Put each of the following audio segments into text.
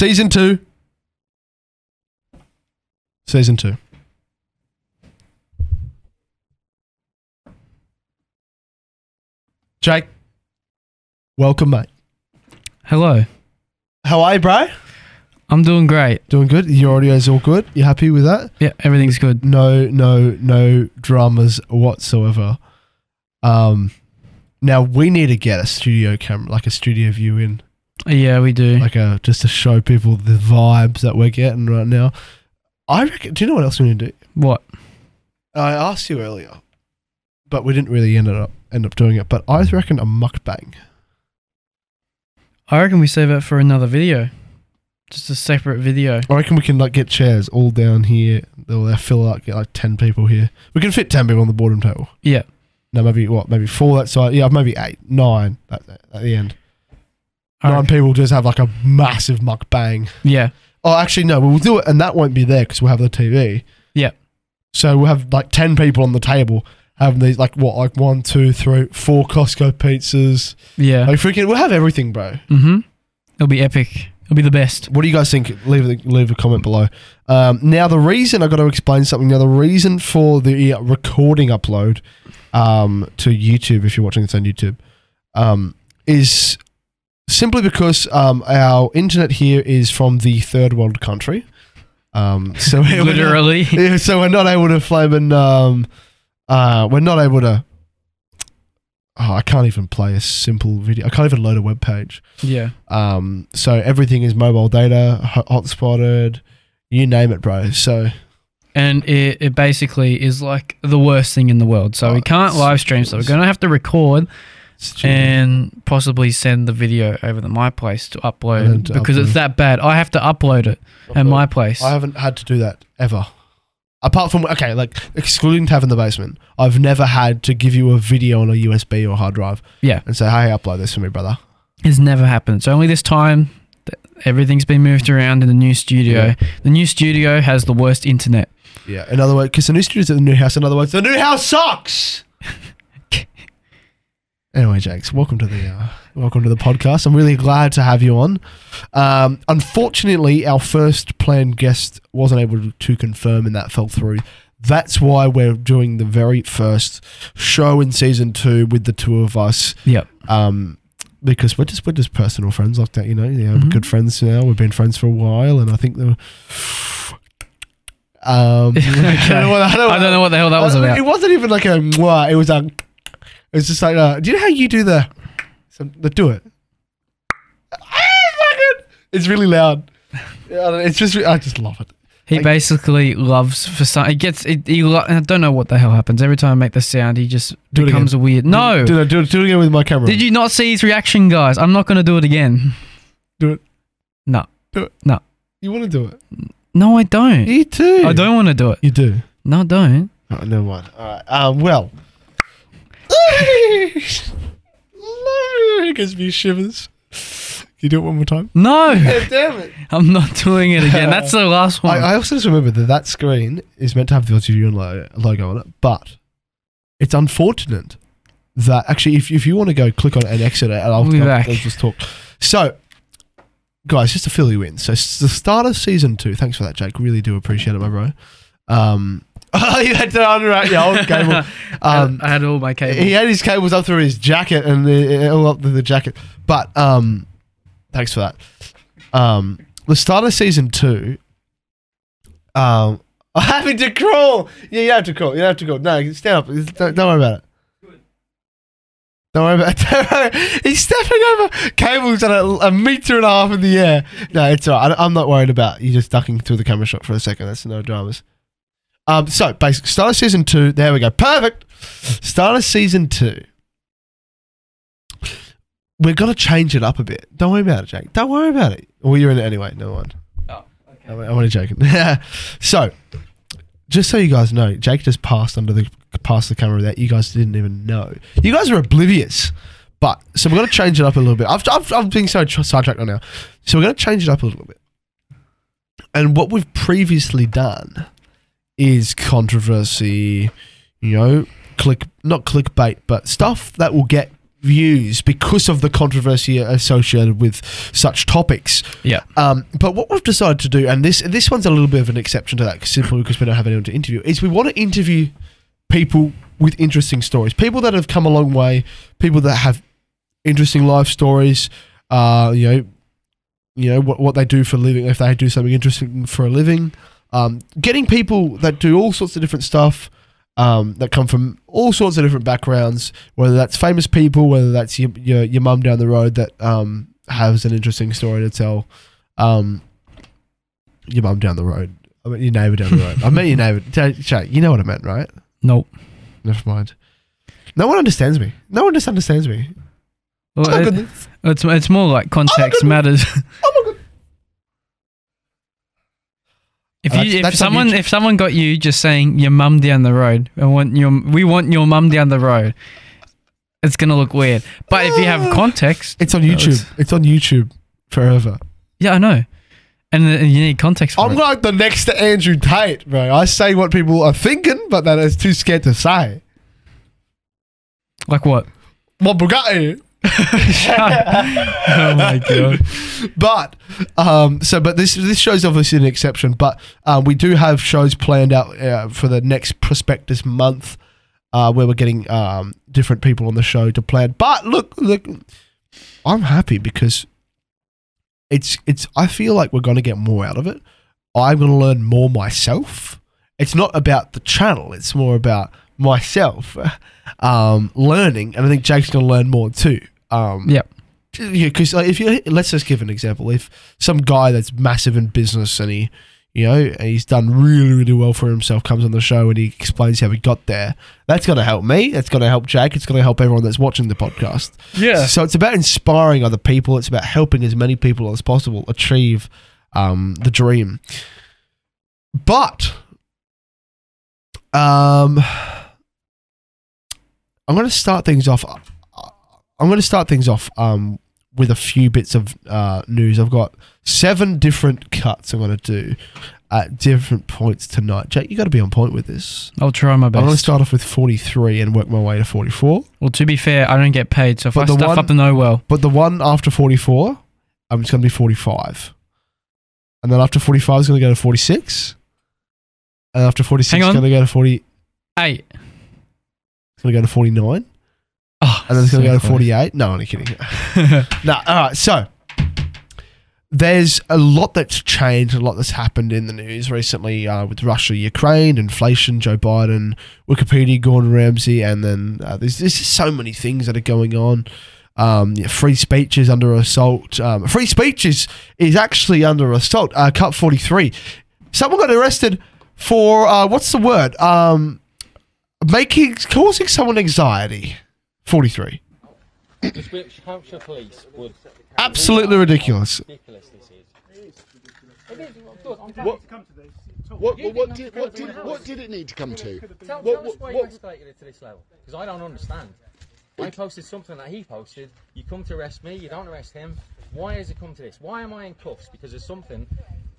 Season two. Season two. Jake, welcome, mate. Hello. How are you, bro? I'm doing great. Doing good. Your audio is all good. You happy with that? Yeah, everything's good. No, no, no dramas whatsoever. Um, now we need to get a studio camera, like a studio view in, Yeah, we do. like a just to show people the vibes that we're getting right now. I reckon. Do you know what else we need to do? what? I asked you earlier, but we didn't really end up end up doing it. But I reckon a mukbang. I reckon we save it for another video. Just a separate video. I reckon we can like get chairs all down here. They'll fill out, get like ten people here. We can fit ten people on the boardroom table. Yeah. No, maybe what? Maybe four that side. Yeah, maybe eight, nine at, at the end. I Nine reckon- people just have like a massive mukbang. Yeah. Oh, actually, no, we'll do it, and that won't be there because we'll have the TV. Yeah. So we'll have like ten people on the table having these like what, like one, two, three, four Costco pizzas. Yeah. Like freaking, we'll have everything, bro. mm-hmm. It'll be epic. It'll be the best. What do you guys think? Leave a, leave a comment below. Um, now, the reason I got to explain something. Now, the reason for the uh, recording upload um, to YouTube, if you're watching this on YouTube, um, is simply because um, our internet here is from the third world country. Um, so we're not- Literally. so we're not able to flame and um, uh, we're not able to. Oh, I can't even play a simple video. I can't even load a web page. yeah. Um, so everything is mobile data, hot- hotspotted, you name it, bro. So And it, it basically is like the worst thing in the world. So Oh, we can't live stream. So we're going to have to record and possibly send the video over to my place to upload to because upload. it's that bad. I have to upload it at my place. I haven't had to do that ever. Apart from okay, like excluding have in the basement, I've never had to give you a video on a USB or hard drive yeah. and say, "Hey, upload this for me, brother." It's never happened. So only this time that everything's been moved around in the new studio. Yeah. The new studio has the worst internet. Yeah. In other words, because the new studio's at the new house. In other words, the new house sucks. anyway, Jakes, welcome to the uh, welcome to the podcast. I'm really glad to have you on. Um, unfortunately, our first planned guest wasn't able to confirm, and that fell through. That's why we're doing the very first show in season two with the two of us. Yep. Um, because we're just we're just personal friends like that, you know. Yeah, we're Mhm. good friends now. We've been friends for a while, and I think the. Um, I don't know what- I don't I don't know what the hell that was about. It wasn't even like a mwah. It was a. It was just like, uh, do you know how you do the, so, the do it? It's really loud. I It's just, I just love it. He like- basically loves for some. He gets. It, he. lo- I don't know what the hell happens every time I make the sound. He just Do becomes a weird. No. do it, do it, do it again with my camera. Did you not see his reaction, guys? I'm not going to do it again. Do it. No. Do it. No. You want to do it? No, I don't. You too. I don't want to do it. You do. No, I don't. Oh, never mind. All right. Um. Well. It gives me shivers. Can you do it one more time? No, damn it. I'm not doing it again. That's the last one. I also just remember that that screen is meant to have the Australian lo- logo on it, but it's unfortunate that actually, if, if you want to go click on it and exit it, and I'll, We'll be I'll- back. I'll just talk. So, guys, just to fill you in, so it's the start of season two. Thanks for that, Jake. Really do appreciate it, my bro. Um, oh, you had to unwrap your old cable. Um, I had all my cables. he had his cables up through his jacket and the, all up to the jacket. But um, thanks for that. Um, the start of season two. Um, I'm having to crawl. Yeah, you have to crawl. You have to crawl. No, stand up. Don't, don't worry about it. Don't worry about it. He's stepping over cables at a, a meter and a half in the air. No, it's all right. I, I'm not worried about you just ducking through the camera shot for a second. That's no dramas. Um, so basically, start of season two. There we go. Perfect. Start of season two. We're gonna change it up a bit. Don't worry about it, Jake. Don't worry about it. Well, you're in it anyway. No one. Oh, I'm, I'm only joking. so, just so you guys know, Jake just passed under the past the camera that you guys didn't even know. You guys are oblivious. But so we're gonna change it up a little bit. I've I've, I've been so tr- sidetracked right now. So we're gonna change it up a little bit. And what we've previously done is controversy, you know, click not clickbait, but stuff that will get views because of the controversy associated with such topics. Yeah. Um, but what we've decided to do, and this this one's a little bit of an exception to that, simply because we don't have anyone to interview, is we want to interview people with interesting stories, people that have come a long way, people that have interesting life stories. Uh, you know, you know what what they do for a living, if they do something interesting for a living. Um, getting people that do all sorts of different stuff. Um, that come from all sorts of different backgrounds, whether that's famous people, whether that's your your, your mum down the road that um, has an interesting story to tell. Um, your mum down the road. I mean your neighbour down the road. I meant your neighbour. Jay, you know what I meant, right? Nope. Never mind. No one understands me. No one just understands me. Well, oh it- it's it's more like context goodness. matters. Oh my goodness. If you if someone if someone got you just saying your mum down the road, I want your we want your mum down the road, it's gonna look weird. But if you have context, It's on YouTube. looks- It's on YouTube forever. yeah, I know, and, uh, you need context for I'm it. like the next to Andrew Tate, bro. I say what people are thinking, but that is too scared to say. like what? What Bugatti? oh my god. but um, so but this this show's obviously an exception, but um, we do have shows planned out uh, for the next prospectus month, uh, where we're getting um, different people on the show to plan. But look, look, I'm happy because it's it's. I feel like we're going to get more out of it. I'm going to learn more myself. It's not about the channel; it's more about myself um, learning, and I think Jake's going to learn more too. Um, yeah, because like, if you let's just give an example. If some guy that's massive in business and he, you know, and he's done really really well for himself comes on the show and he explains how he got there, that's going to help me. That's going to help Jack. It's going to help everyone that's watching the podcast. Yeah. So it's about inspiring other people. It's about helping as many people as possible achieve um, the dream. But um, I'm going to start things off. I'm going to start things off um, with a few bits of uh, news. I've got seven different cuts I'm going to do at different points tonight. Jake, you got to be on point with this. I'll try my best. I'm going to start off with 43 and work my way to 44. Well, to be fair, I don't get paid, so if But I the stuff one- up the know well, But the one after 44, um, it's going to be 45. And then after 45 is going to go to 46. And after 46 Hang is going to go to 40. It's going to go to 49. Oh, And then it's going to so go to close. 48. No, only kidding. no, all right. So there's a lot that's changed, a lot that's happened in the news recently uh, with Russia, Ukraine, inflation, Joe Biden, Wikipedia, Gordon Ramsay, and then uh, there's, there's just so many things that are going on. Um, yeah, free speech is under assault. Um, free speech is, is actually under assault. Uh, cut 43. Someone got arrested for, uh, what's the word? Um, making, causing someone anxiety. 43. Which Hampshire police would. Absolutely ridiculous. Ridiculous this is. What, what, what, what, did, what, did, what did it need to come to? Tell, What- tell us what- why what- you escalated it to this level. Because I don't understand. I posted something that he posted. You come to arrest me. You don't arrest him. Why has it come to this? Why am I in cuffs? Because of something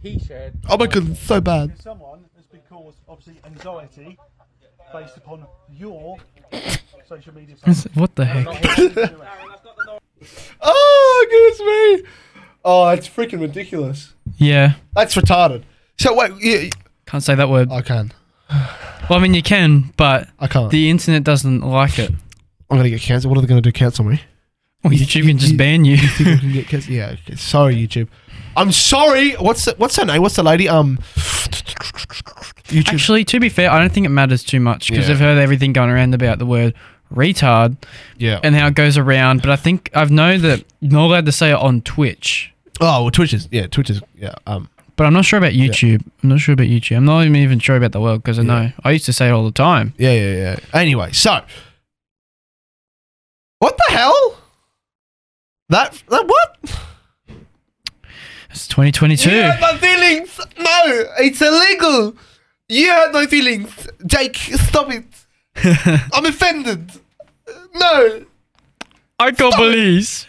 he shared. Oh my god, it's so bad. someone has been caused obviously anxiety based upon your social media what the heck? Oh goodness me. Oh, it's freaking ridiculous. Yeah, That's retarded. So wait, yeah, can't say that word. I can. Well, I mean, you can, but I can't. the internet doesn't like it. I'm gonna get cancelled. What are they gonna do? Cancel me? Well, YouTube can just you- ban you. You can get cancelled? Yeah. Okay. Sorry, YouTube. I'm sorry. What's the, what's her name? What's the lady? Um. Actually, to be fair, I don't think it matters too much because Yeah. I've heard everything going around about the word retard yeah. and how it goes around. But I think I've know that you're not allowed to say it on Twitch. oh, well, Twitch is yeah. Twitch is yeah. Um. But I'm not sure about YouTube. I'm not sure about YouTube. I'm not even sure about the world because I Yeah. know I used to say it all the time. Yeah, yeah, yeah. Anyway, so what the hell? That that what? It's 2022. You hurt my feelings. No, it's illegal. You hurt my feelings, Jake. Stop it. I'm offended. No. I got police.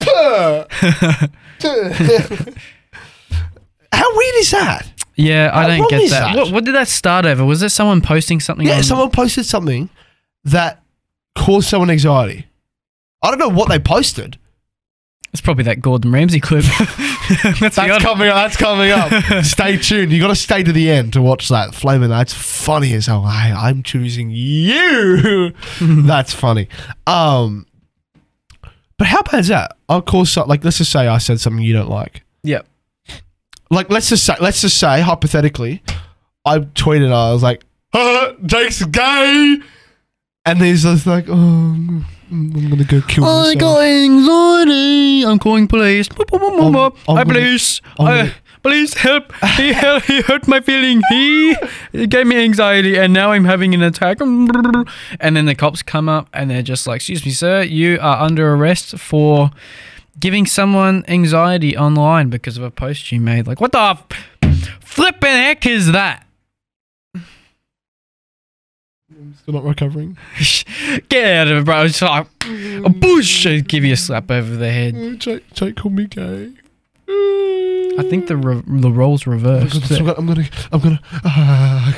Puh. How weird is that? Yeah, I How don't get that. that? What, what did that start over? Was there someone posting something? Yeah, on, someone posted something that caused someone anxiety. I don't know what they posted. It's probably that Gordon Ramsay clip. That's coming up. That's coming up. stay tuned. You got to stay to the end to watch that. Flaming that's funny as hell. Hey, I'm choosing you. that's funny. Um, but how bad is that? Of course, like let's just say I said something you don't like. Yep. Like let's just say, let's just say hypothetically, I tweeted. I was like, uh, "Jake's gay," and he's just like, "Oh, I'm gonna go kill I got anxiety. I'm calling police. I'm- I'm Hi, gonna- police. I'm Uh, gonna- Please help. He, hel- he hurt my feeling. He, he gave me anxiety and now I'm having an attack. And then the cops come up and they're just like, Excuse me, sir, you are under arrest for giving someone anxiety online because of a post you made. Like, what the f- flipping heck is that? Still not recovering. Get out of it, bro. It's like a bush. I'd give you a slap over the head. Uh, Jake, Jake called me gay. I think the re- the roles Oh reversed. goodness, I'm gonna, I'm gonna, I'm gonna, uh,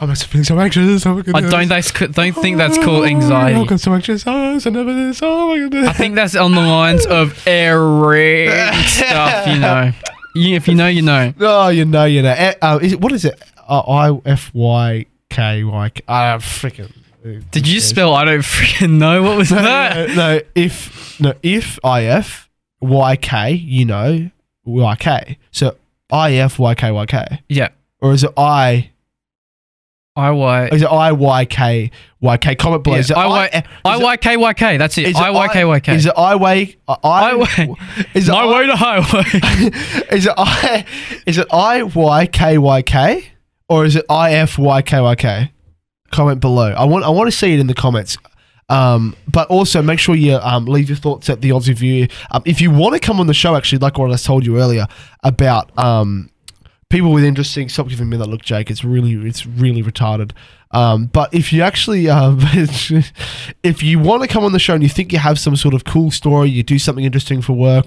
I'm feeling so anxious. Oh my I don't that's, don't think that's called Oh, anxiety. I'm so anxious. Oh, so never this. Oh my goodness. I think that's on the lines of Eric stuff, you know. You, if you know, you know. Oh, you know, you know. Eh, Uh, is it, what is it? Uh, I F Y K Y. K- Ah, freaking. Did you spell I don't freaking know? What was No, that? no, no, if no, if I F Y K, you know, Y K. So I F Y K Y K, Yeah. or is it I? I Y Is it I Y K Y K? Comment below. Yeah, Is it I Y- I Y K Y K. That's it I Y K Y K. Is it I way? I, I way- Is it My I, way to highway. Is it I? Is it I Y K Y K or is it I F Y K Y K? Comment below. I want I want to see it in the comments. Um, but also make sure you um, leave your thoughts at the Aussie View. Um, if you want to come on the show, actually, like what I told you earlier about um, people with interesting. Stop giving me that look, Jake. It's really it's really retarded. Um, but if you actually, um, if you want to come on the show and you think you have some sort of cool story, you do something interesting for work,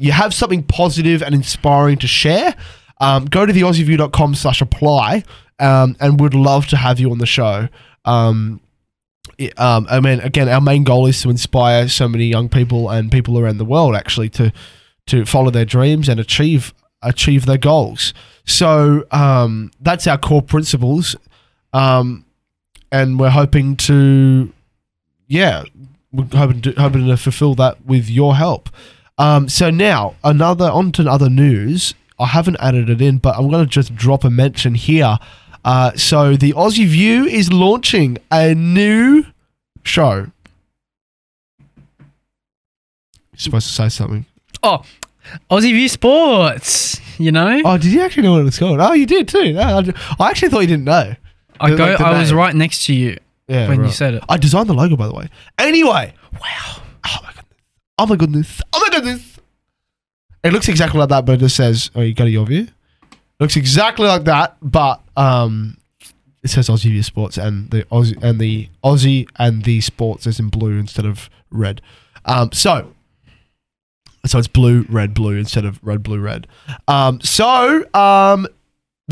you have something positive and inspiring to share, um, go to theaussieview.com slash apply um, and would love to have you on the show. Um, it- um, I mean, again, our main goal is to inspire so many young people and people around the world actually to to follow their dreams and achieve achieve their goals. So um, that's our core principles, um, and we're hoping to, yeah, we're hoping to, hoping to fulfill that with your help. Um, so now another on to other news. I haven't added it in, but I'm going to just drop a mention here. Uh, so the Aussie View is launching a new show. You're supposed to say something. oh, Aussie View Sports. You know, Oh, did you actually know what it's called? Oh, you did too. No, I actually thought you didn't know. I like go. the I was right next to you Yeah, when you said it. I designed the logo, by the way. Anyway, wow. Oh my goodness. Oh my goodness. Oh my goodness. It looks exactly like that, but it just says, "Oh, you go to your view." looks exactly like that, but um, it says Aussie View Sports and the Aussie and the Aussie and the Sports is in blue instead of red. Um, so. So it's blue, red, blue instead of red, blue, red. Um, so um,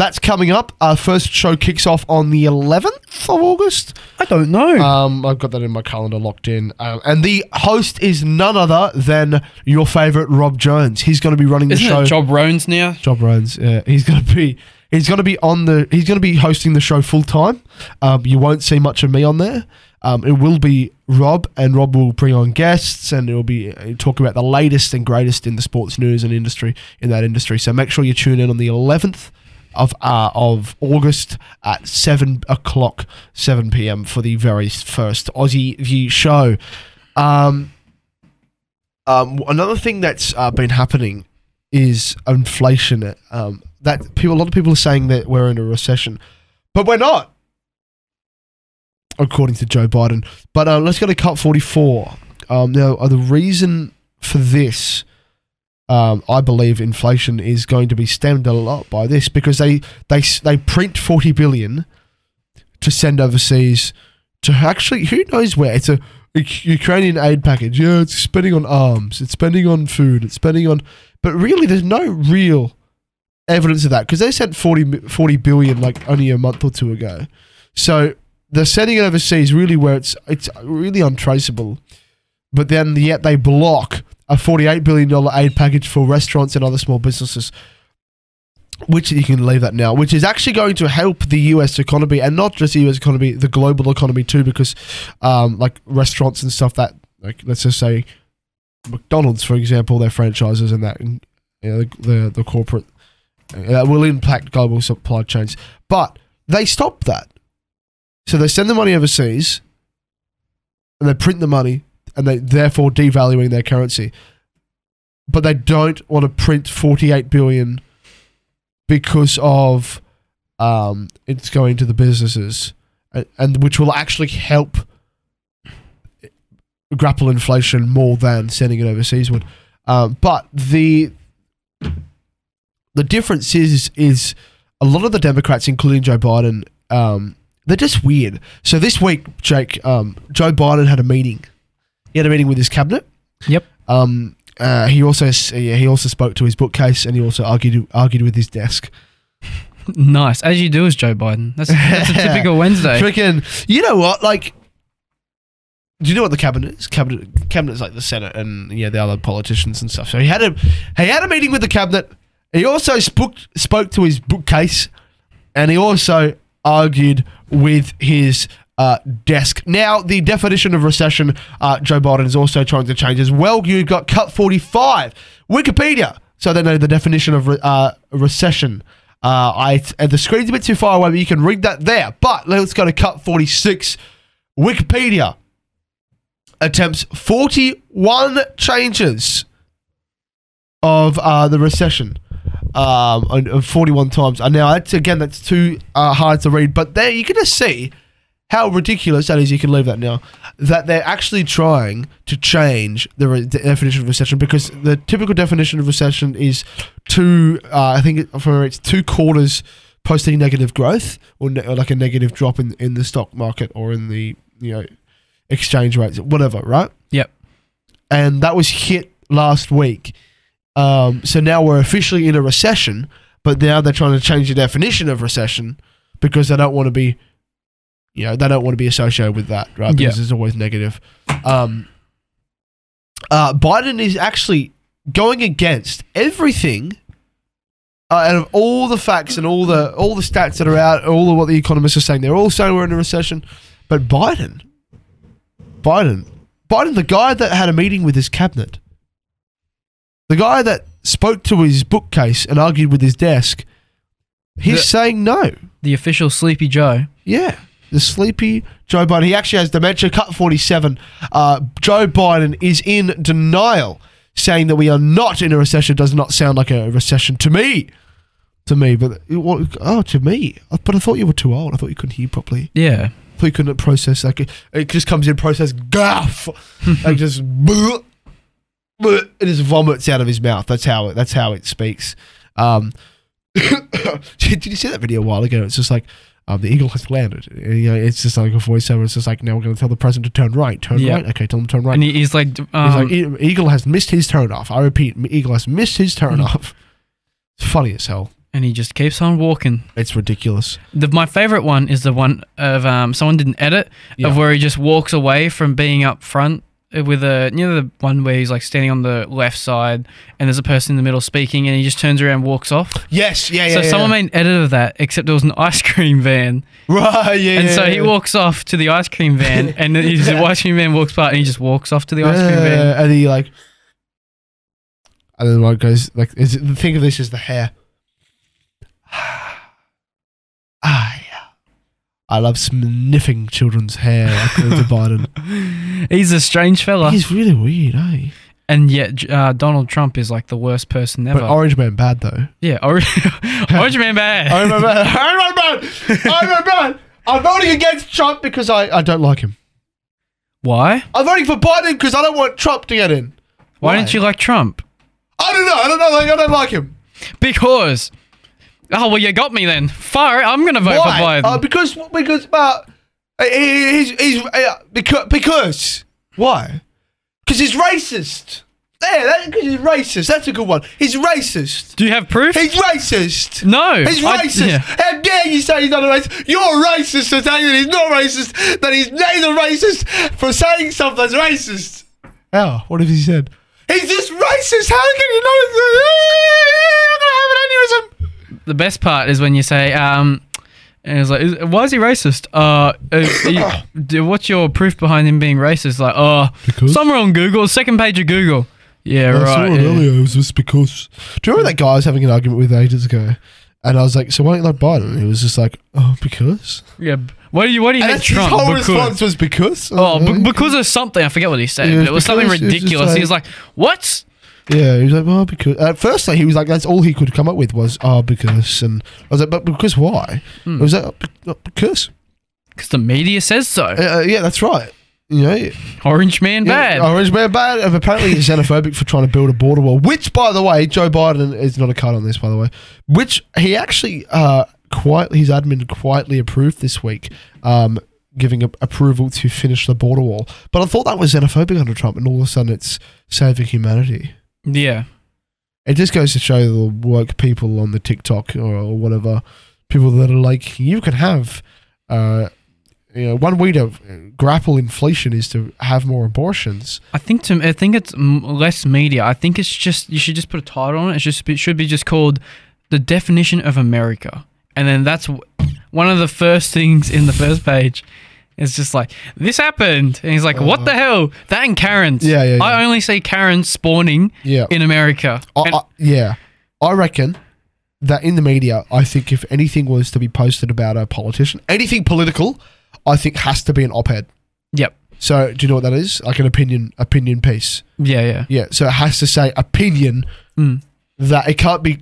that's coming up. Our first show kicks off on the 11th of August. I don't know. Um, I've got that in my calendar locked in. Um, and the host is none other than your favorite Rob Jones. He's going to be running the Isn't show. it Job Rones now? Job Rones. Yeah, he's going to be. He's going to be on the. He's going to be hosting the show full time. Um, you won't see much of me on there. Um, it will be Rob, and Rob will bring on guests, and it will be uh, talk about the latest and greatest in the sports news and industry in that industry. So make sure you tune in on the 11th of uh, of August at seven o'clock, seven p.m. for the very first Aussie View show. Um, um, another thing that's uh, been happening is inflation. Um, that people, a lot of people are saying that we're in a recession, but we're not, according to Joe Biden. But uh, let's go to cut forty-four. Um, now, uh, the reason for this, um, I believe, inflation is going to be stemmed a lot by this because they they they print forty billion to send overseas to actually who knows where it's a Ukrainian aid package. Yeah, it's spending on arms, it's spending on food, it's spending on. But really, there's no real evidence of that because they sent 40, 40 billion like only a month or two ago. So they're sending it overseas, really where it's it's really untraceable. But then yet they block a forty-eight billion dollar aid package for restaurants and other small businesses. Which you can leave that now, which is actually going to help the US economy and not just the US economy, the global economy too, because um, like restaurants and stuff that, like, let's just say McDonald's, for example, their franchises and that, and, you know, the, the, the corporate, uh, that will impact global supply chains. But they stop that. So they send the money overseas and they print the money and they therefore devaluing their currency. But they don't want to print 48 billion because of um, it's going to the businesses and, and which will actually help grapple inflation more than sending it overseas would. Um, but the the difference is is a lot of the Democrats, including Joe Biden, um, they're just weird. So this week, Jake, um, Joe Biden had a meeting. He had a meeting with his cabinet. Yep. Um, uh, he also yeah, he also spoke to his bookcase and he also argued argued with his desk. Nice, as you do as Joe Biden. That's, that's a typical Wednesday. Freaking, you know what? Like, do you know what the cabinet is? Cabinet, cabinet's like the Senate and yeah, the other politicians and stuff. So he had a he had a meeting with the cabinet. He also spoke spoke to his bookcase, and he also argued with his uh, desk. Now, the definition of recession, uh, Joe Biden is also trying to change as well. You got cut forty five, Wikipedia, so they know the definition of re- uh, recession. Uh, I uh, the screen's a bit too far away, but you can read that there. But let's go to cut forty six, Wikipedia attempts forty one changes of uh, the recession um, on- on 41 times. And now, that's, again, that's too hard to read, but there you can just see how ridiculous that is. You can leave that now. That they're actually trying to change the, re- the definition of recession because the typical definition of recession is two, uh, I think for it's two quarters posting negative growth or, ne- or like a negative drop in, in the stock market or in the, you know, exchange rates, whatever, right? Yep. and that was hit last week. Um, so now we're officially in a recession, but now they're trying to change the definition of recession because they don't want to be, you know, they don't want to be associated with that, right? Because Yeah. it's always negative. Um, uh, Biden is actually going against everything. Uh, out of all the facts and all the all the stats that are out, all of what the economists are saying, they're all saying we're in a recession. But Biden, Biden, Biden, the guy that had a meeting with his cabinet, the guy that spoke to his bookcase and argued with his desk, he's The- saying no. The official Sleepy Joe. Yeah. The sleepy Joe Biden. He actually has dementia, cut 47. Uh, Joe Biden is in denial, saying that we are not in a recession. Does not sound like a recession to me. To me, but wa- oh, to me. But I thought you were too old. I thought you couldn't hear properly. Yeah. I thought you couldn't process. Like it, it just comes in process, gaff, like just, bleh, bleh, it just vomits out of his mouth. That's how it. That's how it speaks. Um, did you see that video a while ago? It's just like um, the eagle has landed. And, you know, it's just like a voiceover. It's just like now we're going to tell the president to turn right. Turn Yeah. right. Okay, tell him to turn right. And he's like, He's um, like, "E- eagle has missed his turn off. I repeat, eagle has missed his turn Mm. off. It's funny as hell. and he just keeps on walking. It's ridiculous. The, my favorite one is the one of um, someone didn't edit Yeah. of where he just walks away from being up front with a you know the one where he's like standing on the left side and there's a person in the middle speaking and he just turns around and walks off. Yes. Yeah. Yeah. so yeah, someone yeah. made an edit of that, except it was an ice cream van, right. Yeah. and yeah, so he walks off to the ice cream van, and he's, the ice cream van walks by, and he just walks off to the ice cream van. And he like, and then what goes like? Is it, think of this as the hair. I love sniffing children's hair like Biden. He's a strange fella, He's really weird, eh? and yet uh, Donald Trump is like the worst person ever. But Orange Man bad though. yeah, Orange, Orange Man bad. Orange Man bad. Orange Man bad. Orange Man bad. I'm voting against Trump because I, I don't like him. Why? I'm voting for Biden because I don't want Trump to get in. Why don't you like Trump? I don't know. I don't know. Like, I don't like him. Because. Oh well, you got me then. Fire! I'm gonna vote Why? for Biden. Uh, because because uh, he- he's he's uh, because because why? Because he's racist. Yeah, because he's racist. That's a good one. He's racist. Do you have proof? He's racist. no. He's I- racist. yeah. How dare you say he's not a racist? You're racist for saying that he's not racist. That he's neither racist for saying something that's racist. How? What have he said? He's just racist. How can you not? You're gonna have an aneurysm. The best part is when you say, um, and it's like, is, why is he racist? Uh, uh, you- d- what's your proof behind him being racist? Like, oh, Because- somewhere on Google, second page of Google. Yeah, right. yeah. It was just because. Do you remember that guy I was having an argument with ages ago? And I was like, "So why don't you like Biden?" And he was just like, "Oh, because." Yeah. Why do you why do you And hate that's his Trump? whole Because- response was because. Oh, Uh, be- because of something. I forget what he said, Yeah, but it was something because it's just ridiculous. he was like- like, "What?" Yeah, he was like, well, because at first like, he was like, that's all he could come up with was, oh, because, and I was like, but because why? It was like, "Oh, because, Because the media says so. uh, uh, yeah, that's right. You know, Orange man yeah, bad. Orange man bad. And apparently he's xenophobic for trying to build a border wall. Which, by the way, Joe Biden is not a cut on this, by the way. Which he actually, uh, quietly, his admin quietly approved this week, um, giving a- approval to finish the border wall. But I thought that was xenophobic under Trump, and all of a sudden it's saving humanity. Yeah. It just goes to show the work people on the TikTok or, or whatever, people that are like, you can have, uh, you know, one way to grapple inflation is to have more abortions. I think to I think it's m- less media. I think it's just you should just put a title on it. It just it should be just called the definition of America, and then that's w- one of the first things in the first page. It's just like this happened, and he's like, "What the hell?" That and Karens. Uh-huh. Yeah, yeah, I only see Karens spawning Yeah. in America. I, And- I, yeah. I reckon that in the media, I think if anything was to be posted about a politician, anything political, I think has to be an op ed. yep. So do you know what that is? Like an opinion opinion piece. Yeah. Yeah. Yeah. So it has to say opinion Mm. that it can't be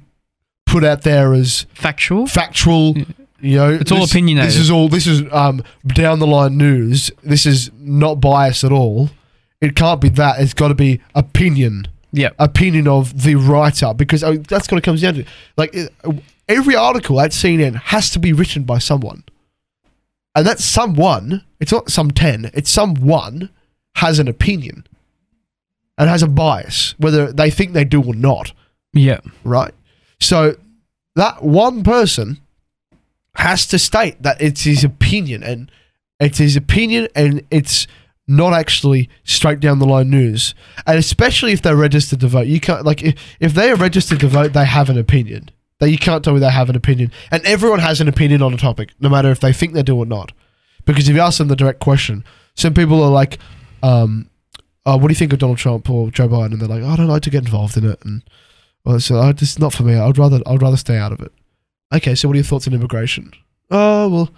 put out there as Factual. factual. You know, It's all this- opinionated. This is all. This is um down the line news. This is not bias at all. It can't be that. It's got to be opinion, Yeah, opinion of the writer, because oh, that's what it comes down to. Like every article at CNN has to be written by someone, and that someone. It's not some ten. It's someone has an opinion, and has a bias, whether they think they do or not Yeah. right? So that one person has to state that it's his opinion and it's his opinion and it's not actually straight down the line news. And especially if they're registered to vote, you can't like if, if they are registered to vote, they have an opinion. That you can't tell me they have an opinion. And everyone has an opinion on a topic, no matter if they think they do or not. Because if you ask them the direct question, some people are like, um, oh, what do you think of Donald Trump or Joe Biden? And they're like, I don't like to get involved in it. And well, so I just not for me. I'd rather I'd rather stay out of it. Okay, so what are your thoughts on immigration? Oh well,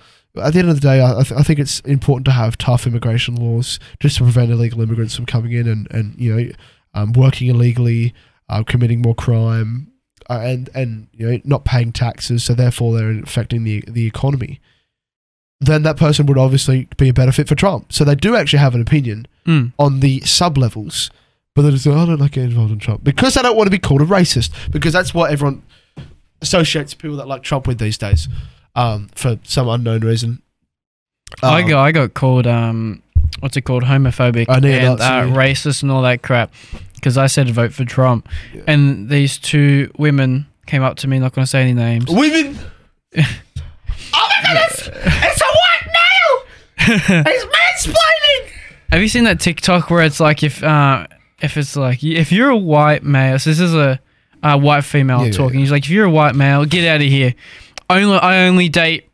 at the end of the day, I, I, th- I think it's important to have tough immigration laws just to prevent illegal immigrants from coming in and and you know um, working illegally, uh, committing more crime, uh, and and you know not paying taxes, so therefore they're affecting the the economy. Then that person would obviously be a better fit for Trump. So they do actually have an opinion Mm. on the sub levels, but they just say, I don't like getting involved in Trump because I don't want to be called a racist because that's what everyone associates people that like Trump with these days, um, for some unknown reason. I Um, got I got called um what's it called homophobic I and neo-Nazi. uh, racist and all that crap because I said vote for Trump Yeah. and these two women came up to me not going to say any names women. oh my goodness! It's a white male. He's mansplaining. have you seen that TikTok where it's like if uh if it's like if you're a white male so this is a, a white female Yeah, yeah, talking. he's like if you're a white male get out of here. Only I only date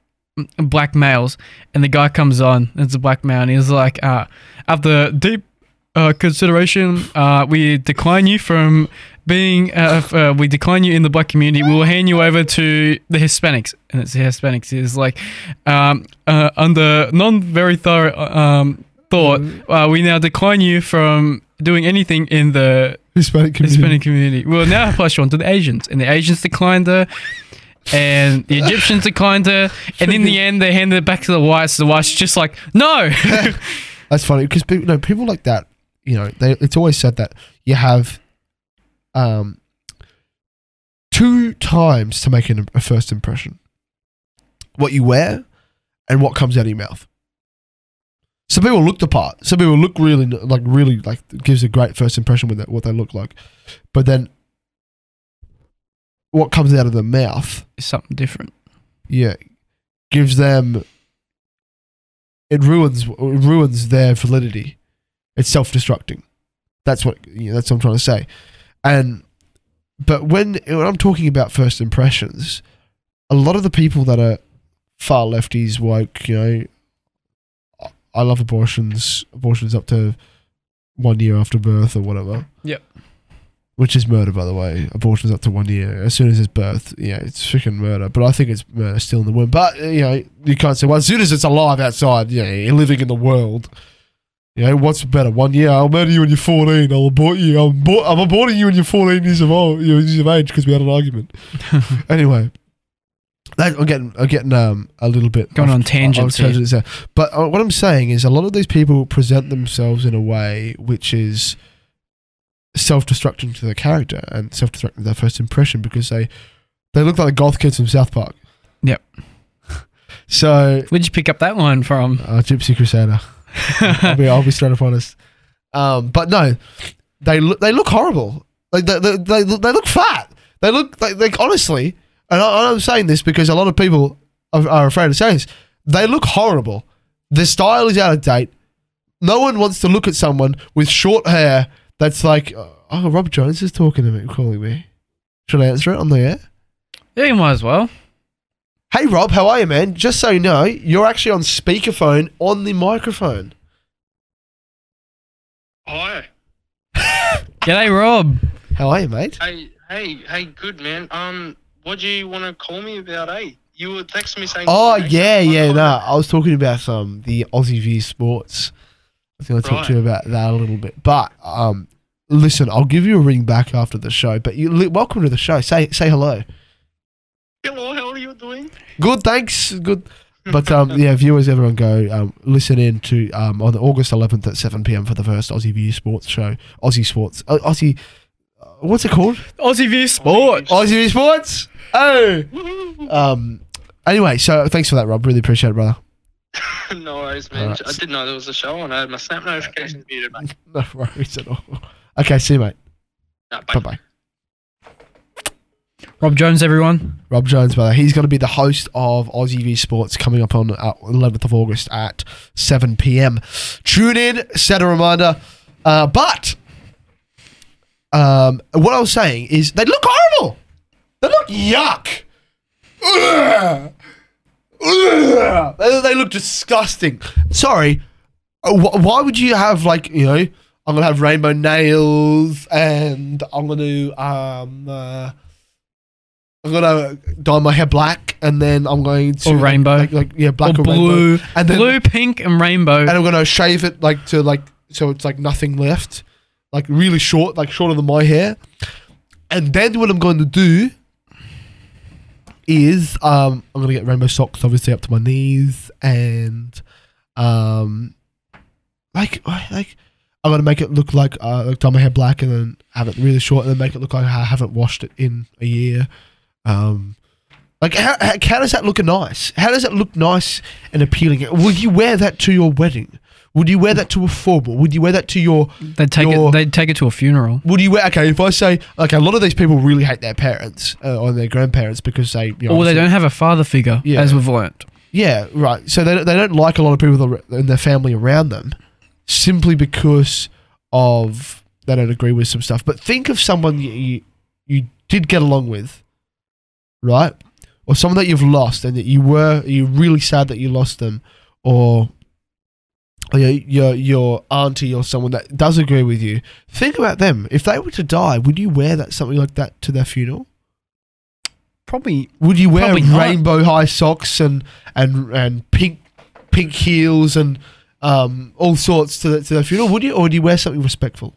black males. And the guy comes on it's a black male and he's like uh after deep uh, consideration uh we decline you from being uh, uh, we decline you in the black community. We will hand you over to the hispanics. And it's the hispanics. Is like um uh, under non very thorough um thought uh, we now decline you from doing anything in the Hispanic community. Hispanic community. We'll now pass you on to the Asians, and the Asians declined her, and the Egyptians declined her, and in the end they handed it back to the whites. The whites just like no, That's funny because people, no, people like that, you know, they, it's always said that you have um, two times to make an, a first impression what you wear and what comes out of your mouth. Some people look the part. Some people look really like really like gives a great first impression with that, what they look like, but then what comes out of their mouth is something different. yeah, gives them it ruins it ruins their validity. It's self destructing. That's what you know, that's what I'm trying to say. And but when when I'm talking about first impressions, a lot of the people that are far lefties, woke, you know, I- love abortions. Abortions up to one year after birth or whatever. Yep. Which is murder, by the way. Abortions up to one year. As soon as it's birth, yeah, it's freaking murder. But I think it's murder still in the womb. But, you know, you can't say, well, as soon as it's alive outside, know, you're living in the world. You know, what's better? One year, I'll murder you when you're 14. I'll abort you. I'm, abor- I'm aborting you when you're 14 years of, old, years of age because we had an argument. anyway. That, I'm getting, I'm getting um, a little bit Going off- on tangents off tangents. But uh, what I'm saying is, a lot of these people present themselves in a way which is self-destructing to their character and self-destructing to their first impression because they they look like the goth kids from South Park. Yep. So, Where'd you pick up that one from? uh, Gypsy Crusader. I'll be, I'll be straight up honest. Um, but no, they look they look horrible. Like they they, they, look- they look fat. They look like, like honestly, and I, I'm saying this because a lot of people are, are afraid to say this. They look horrible. Their style is out of date. No one wants to look at someone with short hair that's like, oh, Rob Jones is talking to me, calling me. Should I answer it on the air? Yeah, you might as well. Hey Rob, how are you, man? Just so you know, you're actually on speakerphone on the microphone. Hi. G'day, Rob. How are you, mate? Hey, hey, hey, good man. Um, what do you want to call me about, eh? You were texting me saying. Oh yeah, yeah. No, I was talking about um the Aussie V Sports. I was going to talk to you about that a little bit. But um, listen, I'll give you a ring back after the show. But you li- welcome to the show. Say say hello. Hello, how are you doing? Good, thanks. Good. But um, yeah, viewers, everyone go um, listen in to um, on August 11th at 7 p.m. for the first Aussie V Sports show. Aussie Sports. Uh, Aussie. What's it called? Aussie V Sports. Aussie V Sports. Oh. Um. Anyway, so thanks for that, Rob. Really appreciate it, brother. no worries, man. Alright. I didn't know there was a show on. I had my snap notifications muted, mate. No worries at all. Okay, see you, mate. No, bye. Bye bye. Rob Jones, everyone. Rob Jones, brother. He's going to be the host of Aussie V Sports coming up on uh, 11th of August at 7 p.m. Tune in, set a reminder. Uh, but um, what I was saying is they look horrible. They look yuck. Ugh. Ugh. They, they look disgusting. Sorry. Uh, wh- Why would you have like you know? I'm gonna have rainbow nails and I'm gonna um. Uh, I'm gonna dye my hair black, and then I'm going to Or rainbow. like, like yeah, black or or, blue. rainbow, and then blue, pink, and rainbow. and I'm gonna shave it like to like so it's like nothing left, like really short, like shorter than my hair. And then what I'm going to do is um I'm gonna get rainbow socks, obviously up to my knees, and um like like I'm gonna make it look like uh like dye my hair black and then have it really short and then make it look like I haven't washed it in a year. Um. Like how, how, how does that look nice? How does it look nice and appealing? Will you wear that to your wedding? Would you wear that to a formal? Would you wear that to your? they'd take your- it. They'd take it to a funeral. Would you wear? Okay, if I say okay, a lot of these people really hate their parents uh, or their grandparents because they, you know, Or they don't have a father figure, Yeah. as we've learnt. Yeah, right. So they don't- they don't like a lot of people in their family around them, simply because of they don't agree with some stuff. But think of someone you you, you did get along with, right? Or someone that you've lost and that you were you're really sad that you lost them, or your your your auntie or someone that does agree with you. Think about them. If they were to die, would you wear that something like that to their funeral? Probably. Would you wear Probably rainbow high socks and and and pink pink heels and um, all sorts to the, to the funeral? Would you, or would you wear something respectful?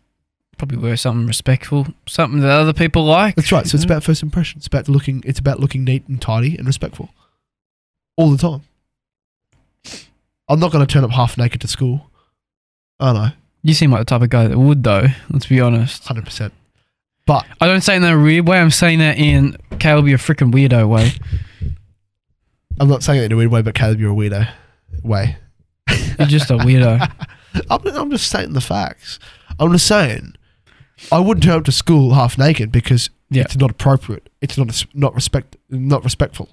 Probably wear something respectful, something that other people like. That's right. So it's about first impression. It's about looking. It's about looking neat and tidy and respectful, all the time. I'm not going to turn up half naked to school. I don't know, You seem like the type of guy that would, though. Let's be honest. hundred percent. But I don't say it in a weird way. I'm saying that in Caleb, you're a freaking weirdo way. I'm not saying it in a weird way. But Caleb, you're a weirdo. Way. You're just a weirdo. I'm, I'm just stating the facts. I'm just saying, I wouldn't turn up to school half naked because Yeah. it's not appropriate. It's not not respect not respectful.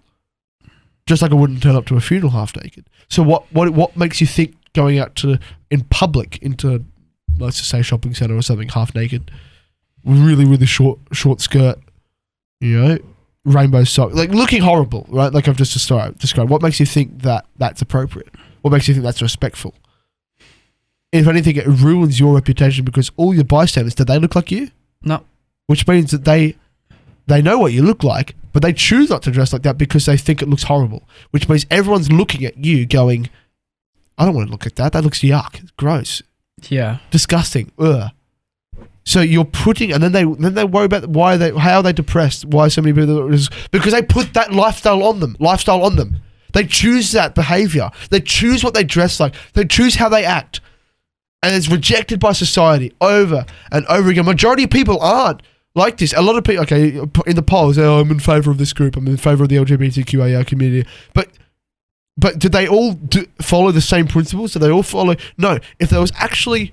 Just like I wouldn't turn up to a funeral half naked. So what what what makes you think going out to in public into let's just say shopping center or something half naked, really really short short skirt, you know, rainbow sock, like looking horrible, right? Like I've just described. Described. What makes you think that that's appropriate? What makes you think that's respectful? If anything, it ruins your reputation because all your bystanders do they look like you? No. Which means that they they know what you look like, but they choose not to dress like that because they think it looks horrible. Which means everyone's looking at you, going, "I don't want to look at that. That looks yuck. It's gross, Yeah. disgusting." Ugh. So you're putting, and then they then they worry about why they how are they depressed? Why so many people because they put that lifestyle on them, lifestyle on them. They choose that behavior. They choose what they dress like. They choose how they act, and it's rejected by society over and over again. Majority of people aren't like this. A lot of people, okay, in the polls, oh, I'm in favor of this group. I'm in favor of the LGBTQIA community, but. But did they all do, follow the same principles? Did they all follow? No. If there was actually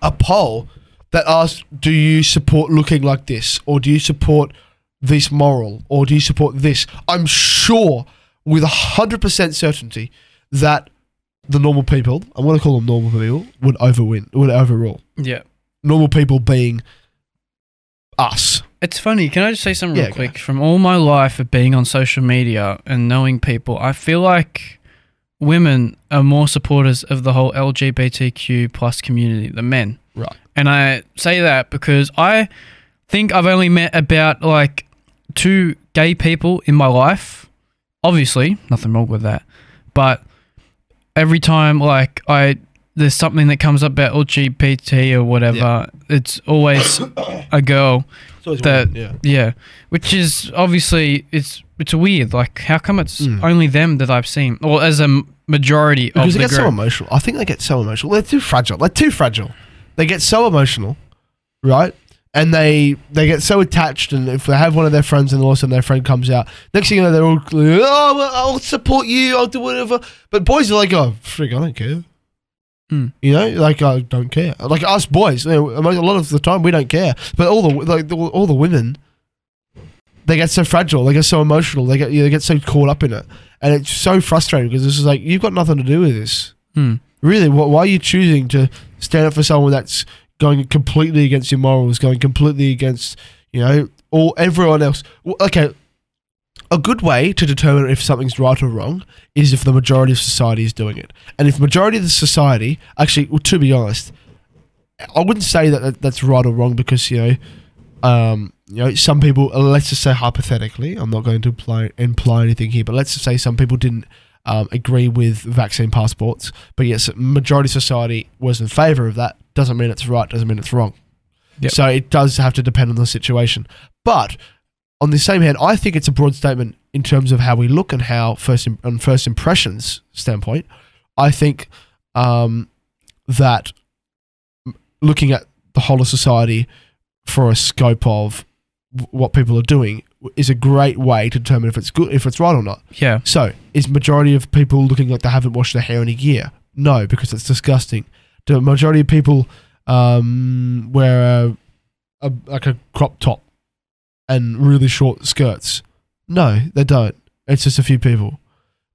a poll that asked, "Do you support looking like this, or do you support this moral, or do you support this?" I'm sure, with a hundred percent certainty, that the normal people, I'm going to call them normal people, would overwin, would overrule. Yeah. Normal people being us. It's funny. Can I just say something Yeah, real go quick? From all my life of being on social media and knowing people, I feel like women are more supporters of the whole LGBTQ plus community than men. Right. And I say that because I think I've only met about like two gay people in my life. Obviously, nothing wrong with that. But every time like I there's something that comes up about LGBT or whatever, it's always a girl that yeah. yeah, which is obviously it's it's weird. Like, how come it's Mm. only them that I've seen, or as a majority of Because the they get so emotional. I think they get so emotional. They're too fragile. They're too fragile. They get so emotional, right? And they they get so attached. And if they have one of their friends, and all of a sudden their friend comes out, next thing you know, they're all oh, well, I'll support you. I'll do whatever. But boys are like, oh, frig, I don't care. Hmm. You know, like I don't care. Like us boys, you know, a lot of the time we don't care. But all the like the- all the women, they get so fragile. They get so emotional. They get they get so caught up in it, and it's so frustrating because this is like you've got nothing to do with this. Hmm. Really, wh- why are you choosing to stand up for someone that's going completely against your morals, going completely against you know all everyone else? Well, okay, a good way to determine if something's right or wrong is if the majority of society is doing it, and if majority of the society actually, well, to be honest, I wouldn't say that that- that's right or wrong because you know. Um, you know, some people. uh, Let's just say hypothetically, I'm not going to imply, imply anything here, but let's just say some people didn't um, agree with vaccine passports, but yes, majority of society was in favour of that. Doesn't mean it's right. Doesn't mean it's wrong. Yep. So it does have to depend on the situation. But on the same hand, I think it's a broad statement in terms of how we look and how first on first impressions standpoint. I think um, that looking at the whole of society for a scope of what people are doing is a great way to determine if it's good, if it's right or not. Yeah. So, is majority of people looking like they haven't washed their hair in a year? No, because it's disgusting. Do majority of people um, wear a, a like a crop top and really short skirts? No, they don't. It's just a few people.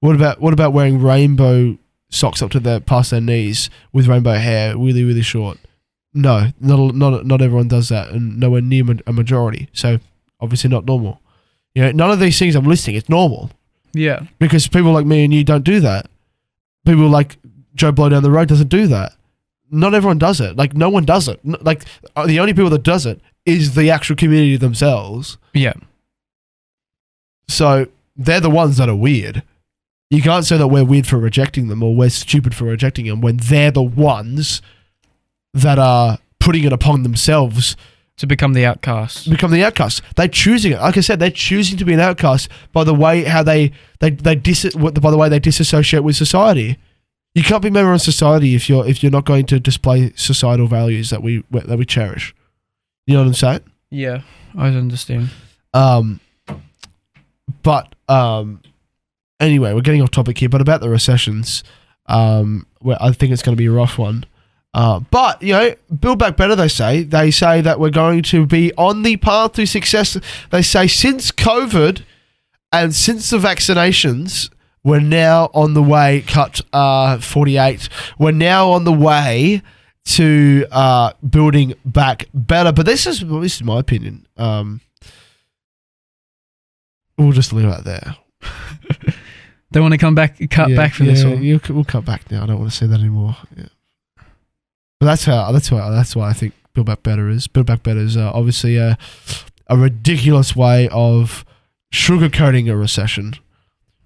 What about what about wearing rainbow socks up to their past their knees with rainbow hair, really really short? No, not not not everyone does that, and nowhere near a majority. So obviously not normal. You know, none of these things I'm listing is normal Yeah. because people like me and you don't do that. People like Joe Blow down the road doesn't do that. Not everyone does it. Like no one does it. Like uh, the only people that does it is the actual community themselves. Yeah. So they're the ones that are weird. You can't say that we're weird for rejecting them or we're stupid for rejecting them when they're the ones that are putting it upon themselves To become the outcast. become the outcast. They're choosing it. Like I said, they're choosing to be an outcast by the way how they they they dis by the way they disassociate with society. You can't be a member of society if you're if you're not going to display societal values that we that we cherish. You know what I'm saying? Yeah. I understand. Um, but um, anyway, we're getting off topic here. But about the recessions, um, where I think it's going to be a rough one. Uh, but you know, build back better. They say they say that we're going to be on the path to success. They say since COVID and since the vaccinations, we're now on the way. Cut uh, forty eight. We're now on the way to uh, building back better. But this is this is my opinion. Um, we'll just leave it there. They want to come back, cut Yeah, back for this one. You, we'll cut back now. I don't want to say that anymore. Yeah. But that's how. That's why. That's why I think Build Back Better is. Build Back Better is uh, obviously a a ridiculous way of sugarcoating a recession.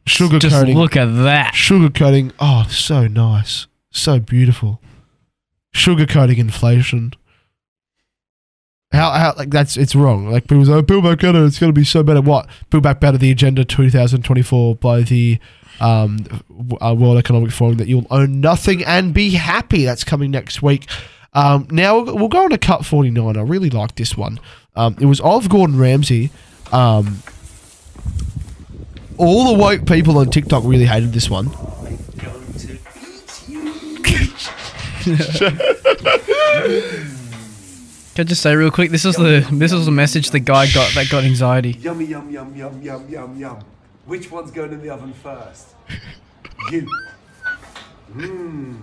Just Sugarcoating. look at that. Sugarcoating. Oh, so nice. So beautiful. Sugarcoating inflation. How, how like that's it's wrong. Like people say, Build Back Better, it's gonna be so better. What? Build Back Better, the agenda 2024 by the um, uh, World Economic Forum that you'll own nothing and be happy. That's coming next week. Um, now we'll, we'll go on to cut 49. I really like this one. Um, it was of Gordon Ramsay. Um, all the woke people on TikTok really hated this one. Can I just say real quick? This is the this was the message the guy got that got anxiety. Yummy, yum, yum, yum, yum, yum, yum. Which one's going in the oven first? you. Mmm.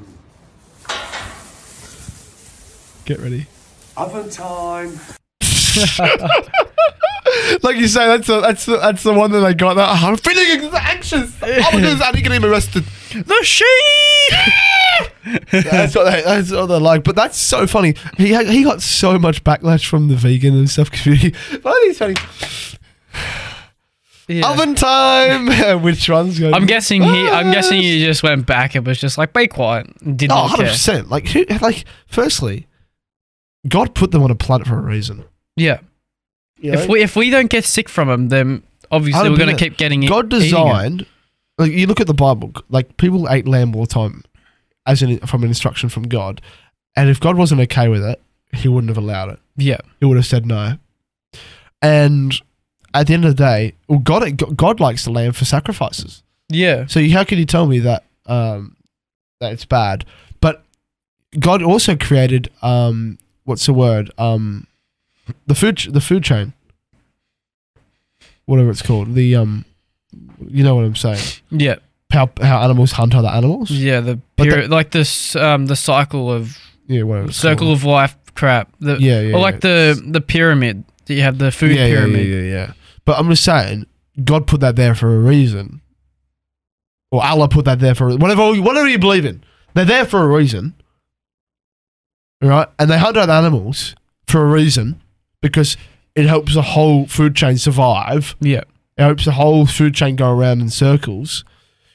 Get ready. Oven time. Like you say, that's the, that's the, that's the one that they got. That, oh, I'm feeling anxious. Oh my goodness, I need to get him arrested. The sheep. that's what they, that's what they like. But that's so funny. He had, he got so much backlash from the vegan and stuff community. But I think it's funny. Yeah. Oven time. Which one's going? I'm guessing he. I'm guessing he just went back and was just like, "Be quiet." Did Oh, not 100 care. percent. Like who? Like firstly, God put them on a planet for a reason. Yeah. You If we if we don't get sick from them, then obviously we're gonna keep getting it. God eating it. designed. Like you look at the Bible, like people ate lamb all the time, as an from an instruction from God, and if God wasn't okay with it, He wouldn't have allowed it. Yeah. He would have said no. And at the end of the day, well, God God likes the lamb for sacrifices. Yeah. So how can you tell me that um, that it's bad? But God also created um, what's the word? Um, the food the food chain, whatever it's called. The um, you know what I'm saying? Yeah. How how animals hunt other animals? Yeah. The period, like this, um, the cycle of Yeah, whatever. Circle called. of life crap. The, yeah, yeah, or like yeah. the the pyramid. that You have the food yeah, yeah, pyramid. Yeah, yeah, yeah. But I'm just saying, God put that there for a reason, or Allah put that there for whatever whatever you believe in. They're there for a reason, right? And they hunt other animals for a reason because it helps the whole food chain survive. Yeah. It helps the whole food chain go around in circles.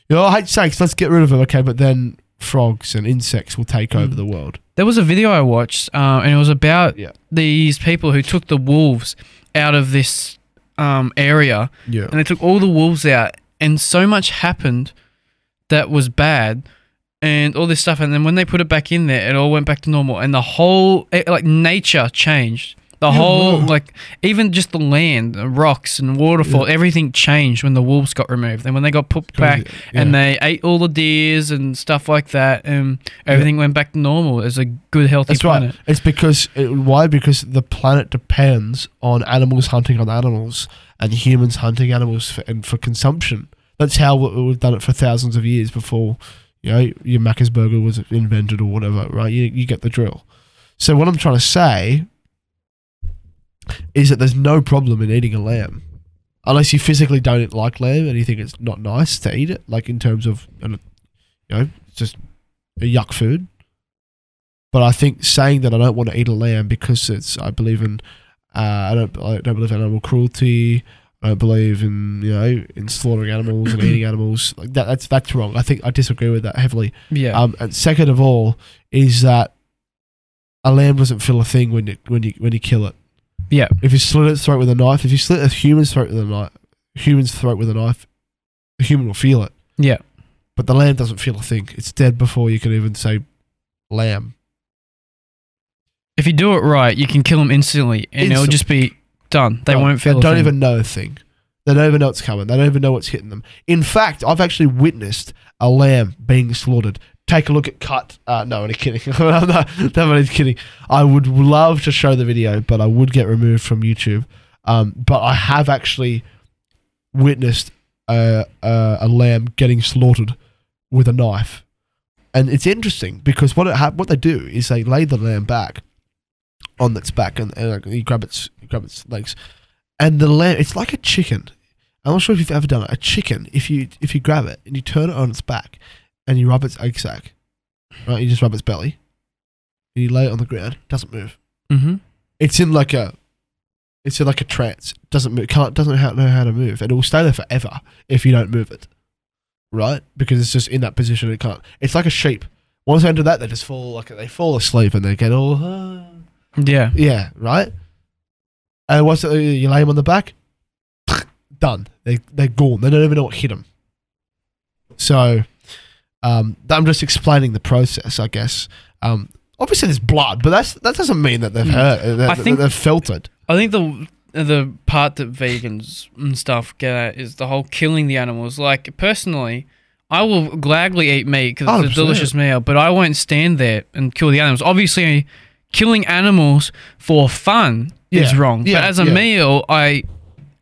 You know, I hate snakes. Let's get rid of them, okay? But then frogs and insects will take over Mm. the world. There was a video I watched, uh, and it was about Yeah. these people who took the wolves out of this um, area, Yeah. and they took all the wolves out, and so much happened that was bad, and all this stuff, and then when they put it back in there, it all went back to normal, and the whole it, like nature changed. The whole like even just the land, the rocks and waterfall, everything changed when the wolves got removed. And when they got put back, and they ate all the deers and stuff like that, and everything went back to normal as a good healthy That's planet. right. It's because it, why? Because the planet depends on animals hunting on animals and humans hunting animals for, and for consumption. That's how we- we've done it for thousands of years before, you know, your Macca's burger was invented or whatever. Right? You you get the drill. So what I'm trying to say is that there's no problem in eating a lamb, unless you physically don't like lamb and you think it's not nice to eat it, like in terms of, you know, it's just a yuck food. But I think saying that I don't want to eat a lamb because it's I believe in uh, I don't I don't believe in animal cruelty. I don't believe in you know in slaughtering animals and eating animals like that. That's that's wrong. I think I disagree with that heavily. Yeah. Um, and second of all is that a lamb doesn't feel a thing when you when you when you kill it. Yeah. If you slit its throat with a knife, if you slit a human's throat with a knife, human's throat with a knife, the human will feel it. Yeah. But the lamb doesn't feel a thing. It's dead before you can even say lamb. If you do it right, you can kill them instantly, and it'll just be done. They Right. won't feel. They don't thing. even know a thing. They don't even know it's coming. They don't even know what's hitting them. In fact, I've actually witnessed a lamb being slaughtered take a look at cut. Uh, no, I'm kidding. I'm not, I'm kidding. I would love to show the video, but I would get removed from YouTube. Um, but I have actually witnessed a, a, a lamb getting slaughtered with a knife, and it's interesting because what it ha- what they do is they lay the lamb back on its back and, and you grab its you grab its legs, and the lamb it's like a chicken. I'm not sure if you've ever done it. A chicken, if you if you grab it and you turn it on its back, and you rub its egg sac, right? You just rub its belly, and you lay it on the ground. It doesn't move. Mm-hmm. It's in like a, it's in like a trance. Doesn't move. Can't doesn't ha- know how to move, and it will stay there forever if you don't move it, right? Because it's just in that position. It can't. It's like a sheep. Once they enter that, they just fall like they fall asleep and they get all. "Ah." Yeah. Yeah, right. And once uh, you lay them on the back, done. They they're gone. They don't even know what hit them. So, um, I'm just explaining the process, I guess. Um, obviously there's blood, but that's that doesn't mean that they've Mm. hurt. uh, That, I think- they've felt it. I think the the part that vegans and stuff get at is the whole killing the animals. Like personally, I will gladly eat meat because it's 100%. a delicious meal, but I won't stand there and kill the animals. Obviously, killing animals for fun is wrong. Yeah, but as a yeah. meal, I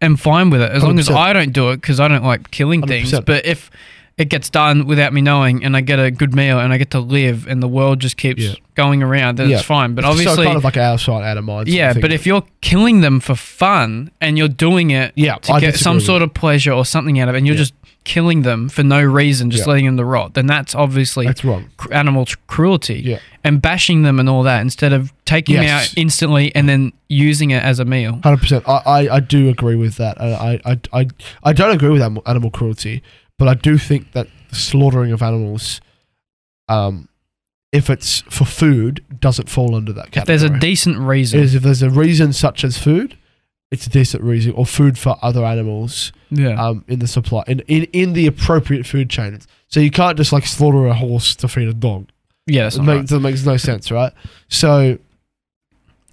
am fine with it as long as I don't do it because I don't like killing things. 100%. But if it gets done without me knowing and I get a good meal and I get to live and the world just keeps Yeah. going around, then Yeah. it's fine. But obviously, so kind of like our sight, out of mind. sort of yeah, thing. but if you're killing them for fun and you're doing it Yeah, to I get disagree some with sort of pleasure or something out of it, and you're Yeah. just killing them for no reason, just Yeah. letting them to rot, then that's obviously that's wrong. cr- animal tr- cruelty. Yeah. And bashing them and all that instead of taking them Yes. out instantly and then using it as a meal. Hundred percent. I, I I do agree with that. and I I I I don't agree with animal, animal cruelty, but I do think that the slaughtering of animals, um, if it's for food, doesn't fall under that If category. there's a decent reason. is if there's a reason such as food, it's a decent reason, or food for other animals yeah. um, in the supply in, in in the appropriate food chain. So you can't just like slaughter a horse to feed a dog. yeah, that's It makes, right. that makes no sense, right? So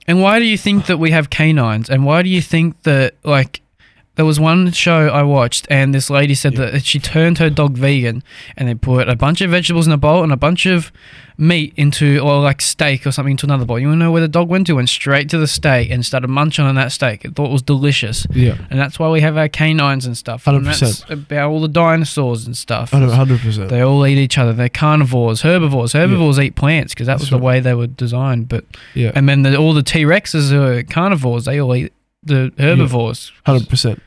And why do you think that we have canines? And why do you think that like there was one show I watched and this lady said Yeah. that she turned her dog vegan and they put a bunch of vegetables in a bowl and a bunch of meat into or like steak or something into another bowl. You wanna know where the dog went to? Went straight to the steak and started munching on that steak. It thought it was delicious. yeah, And that's why we have our canines and stuff. 100%. that's about all the dinosaurs and stuff. hundred percent. They all eat each other. They're carnivores, herbivores. Herbivores eat plants because that That's was the right. way they were designed. But Yeah, and then the, all the T Rexes are carnivores. They all eat the herbivores. hundred percent.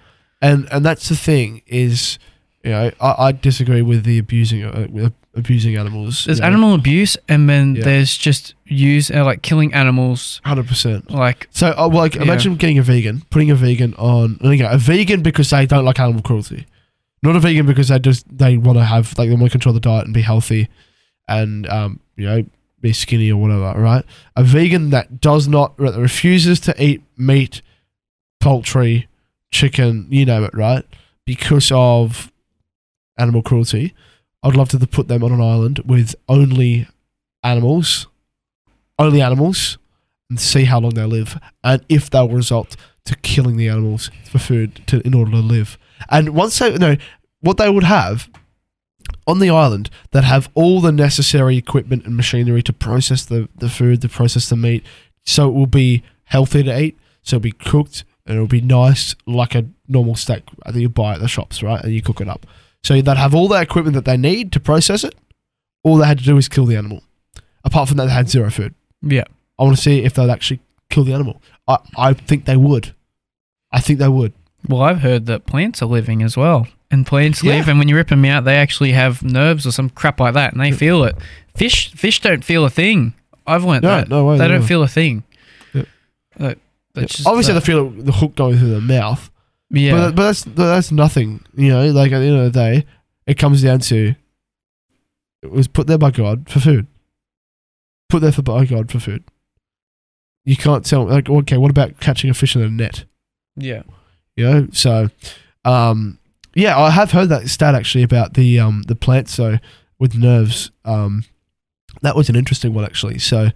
And and that's the thing is, you know, I, I disagree with the abusing uh, with abusing animals. There's animal abuse, and then Yeah. there's just use uh, like killing animals. Hundred percent. Like So, uh, well, like, Yeah. imagine getting a vegan, putting a vegan on, again, a vegan because they don't like animal cruelty, not a vegan because they just they want to have like they want to control the diet and be healthy, and um, you know, be skinny or whatever, right? A vegan that does not that refuses to eat meat, poultry, chicken, you know it, right? Because of animal cruelty. I'd love to put them on an island with only animals, only animals, and see how long they live, and if they'll result to killing the animals for food to in order to live. And once they know what they would have on the island that have all the necessary equipment and machinery to process the, the food, to process the meat, so it will be healthy to eat, so it'll be cooked and it'll be nice like a normal steak that you buy at the shops, right? And you cook it up. So they'd have all the equipment that they need to process it. All they had to do is kill the animal. Apart from that, they had zero food. yeah, I want to see if they'd actually kill the animal. I, I think they would. I think they would. well, I've heard that plants are living as well, and plants Yeah. live, and when you rip them out, they actually have nerves or some crap like that, and they feel it. Fish, fish don't feel a thing. I've learned No, that. no way, They no don't way. feel a thing. Yeah. Like, that's Obviously, the, they feel the hook going through the mouth, yeah. but, but that's that's nothing. You know, like at the end of the day, it comes down to it was put there by God for food. Put there for by God for food. You can't tell like okay, what about catching a fish in a net? yeah. You know, so um, yeah, I have heard that stat actually about the um the plants so with nerves. Um, that was an interesting one actually. So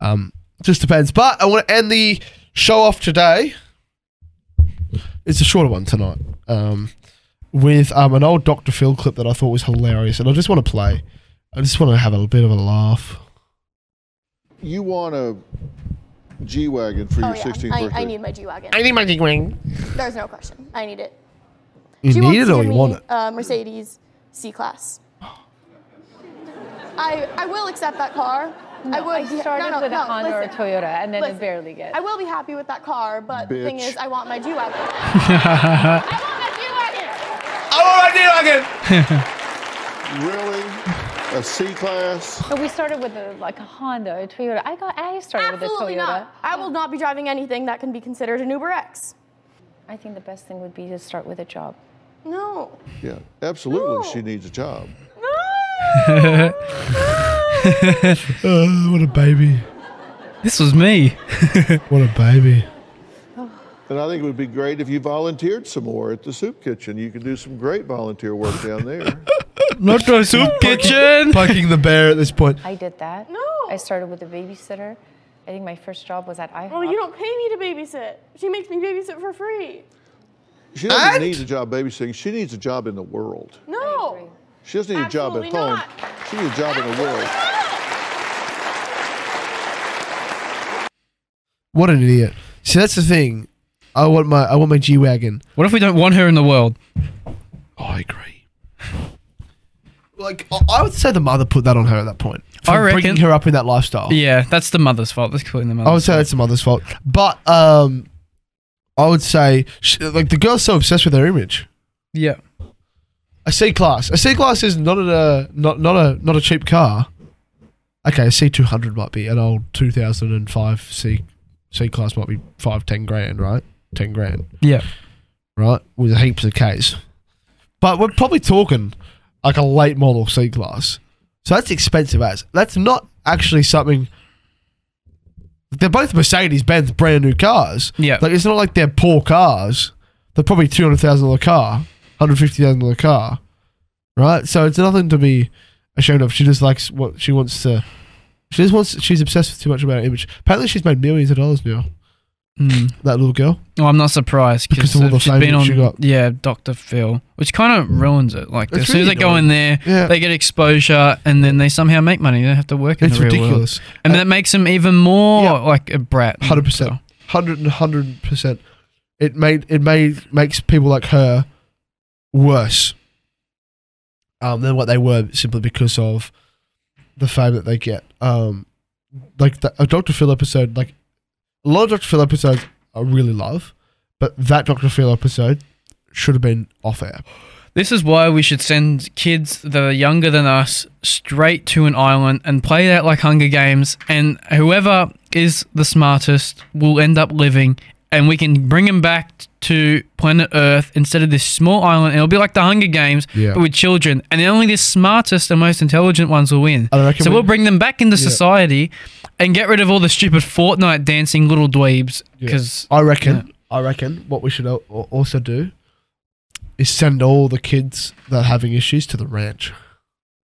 um, just depends. But I want to end the show off today. It's a shorter one tonight. Um, with um an old Dr. Phil clip that I thought was hilarious, and I just want to play I just want to have a bit of a laugh. You want a G wagon for Oh your yeah, 16th I, birthday? I need my G wagon. I need my G wagon. There's no question. I need it. You she need it or you me, want it? Uh, Mercedes C class. I I will accept that car. I would. I be- started no, no, with a Honda listen. or a Toyota, and then Listen. it barely gets. I will be happy with that car, but the thing is, I want my G wagon. I want my G wagon. I want my G wagon. really? A C class? But we started with a, like a Honda, a Toyota. I got. I started with a Absolutely Toyota. not. I will not be driving anything that can be considered an Uber X. I think the best thing would be to start with a job. No. Yeah, absolutely. No. She needs a job. Oh, what a baby. This was me. What a baby. And I think it would be great if you volunteered some more at the soup kitchen. You could do some great volunteer work down there. Not the soup kitchen. Poking the bear at this point. I did that. No. I started with a babysitter. I think my first job was at oh, IHOP. Well, you don't pay me to babysit. She makes me babysit for free. She doesn't And- need a job babysitting. She needs a job in the world. No. She doesn't need a job at Absolutely home. not. She needs a job in the world. What an idiot. See, that's the thing. I want my I want my G wagon. What if we don't want her in the world? Oh, I agree. Like I- I would say the mother put that on her at that point. I For reckon- bringing her up in that lifestyle. Yeah, that's the mother's fault. Let's the mother's I would say fault. that's the mother's fault. But um, I would say sh like the girl's so obsessed with her image. Yeah. A C class. A C class is not a not not a not a cheap car. Okay, a C two hundred might be an old two thousand and five C C class might be five ten grand, right? Ten grand, Yeah. right? With heaps of Ks. But we're probably talking like a late model C class. So that's expensive as. That's not actually something. They're both Mercedes Benz brand new cars. Yeah. Like it's not like they're poor cars. They're probably two hundred thousand dollar car, hundred fifty thousand dollar car, right? So it's nothing to be ashamed of. She just likes what she wants to. She just wants. She's obsessed with too much about her image. Apparently, she's made millions of dollars now. Mm. That little girl. Well, I'm not surprised Because of all the she's fame been that on she got. yeah Dr. Phil, which kind of ruins it. Like It's as soon as really they go in there, Yeah. they get exposure, and then they somehow make money. They don't have to work in It's the real world, It's ridiculous. and that makes them even more Yeah. like a brat. Hundred percent. Hundred and hundred percent. It made it made makes people like her worse um, than what they were simply because of the fame that they get. Um, like the, a Doctor Phil episode, like a lot of Doctor Phil episodes, I really love, but that Doctor Phil episode should have been off air. This is why we should send kids that are younger than us straight to an island and play that like Hunger Games, and whoever is the smartest will end up living, and we can bring them back to planet Earth instead of this small island. It'll be like the Hunger Games, Yeah. but with children, and only the smartest and most intelligent ones will win. So we- we'll bring them back into Yeah. society and get rid of all the stupid Fortnite dancing little dweebs. Yeah. Because I reckon. I reckon what we should al- al- also do is send all the kids that are having issues to the ranch.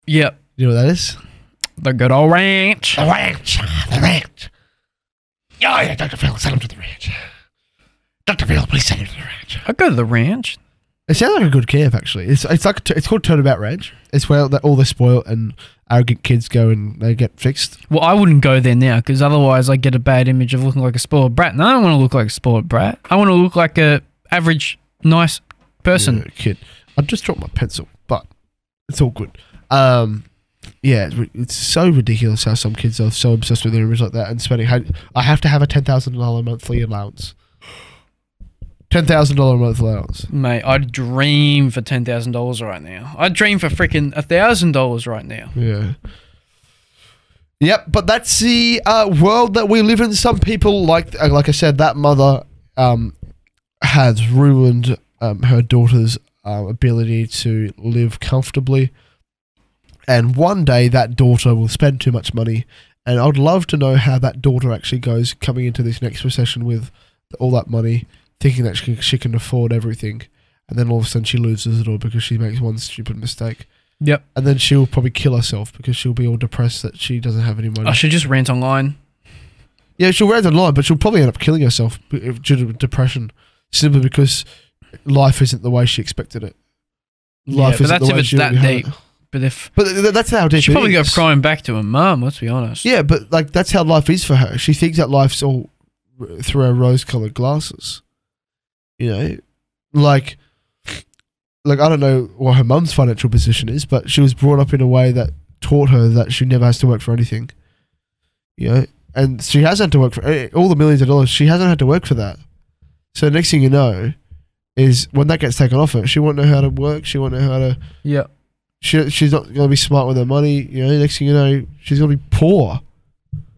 yep, You know what that is? the good old ranch. The ranch. The ranch. Yeah, yeah, Dr. Phil, send them to the ranch. Dr. Phil, please send him to the ranch. I go to the ranch. It sounds like a good camp, actually. It's it's like it's called Turnabout Ranch. It's where the, all the spoiled and arrogant kids go and they get fixed. Well, I wouldn't go there now because otherwise I get a bad image of looking like a spoiled brat. And I don't want to look like a spoiled brat. I want to look like a average, nice person. Yeah, kid. I just dropped my pencil, but it's all good. Um, yeah, it's, it's so ridiculous how some kids are so obsessed with their image like that and spending. I have to have a ten thousand dollar monthly allowance. Ten thousand dollar a month allowance. Mate, I'd dream for ten thousand dollars right now. I'd dream for freaking a thousand dollars right now. Yeah. Yep, but that's the uh, world that we live in. Some people, like uh, like I said, that mother um, has ruined um, her daughter's uh, ability to live comfortably, and one day that daughter will spend too much money. And I'd love to know how that daughter actually goes coming into this next recession with all that money, thinking that she can, she can afford everything, and then all of a sudden she loses it all because she makes one stupid mistake. Yep. And then she'll probably kill herself because she'll be all depressed that she doesn't have any money. Oh, I should just rant online. yeah, she'll rant online, but she'll probably end up killing herself due to depression, simply because life isn't the way she expected it. Yeah, but isn't that's the if way it's she that deep. it. But if But th- th- that's how deep she probably go crying back to her mum, let's be honest. Yeah, but like that's how life is for her. She thinks that life's all through her rose-colored glasses. You know, like, like I don't know what her mum's financial position is, but she was brought up in a way that taught her that she never has to work for anything. You know, and she hasn't had to work for eh, all the millions of dollars. She hasn't had to work for that. So next thing you know, is when that gets taken off her, she won't know how to work. She won't know how to. Yeah. She, she's not going to be smart with her money. You know, next thing you know, she's going to be poor.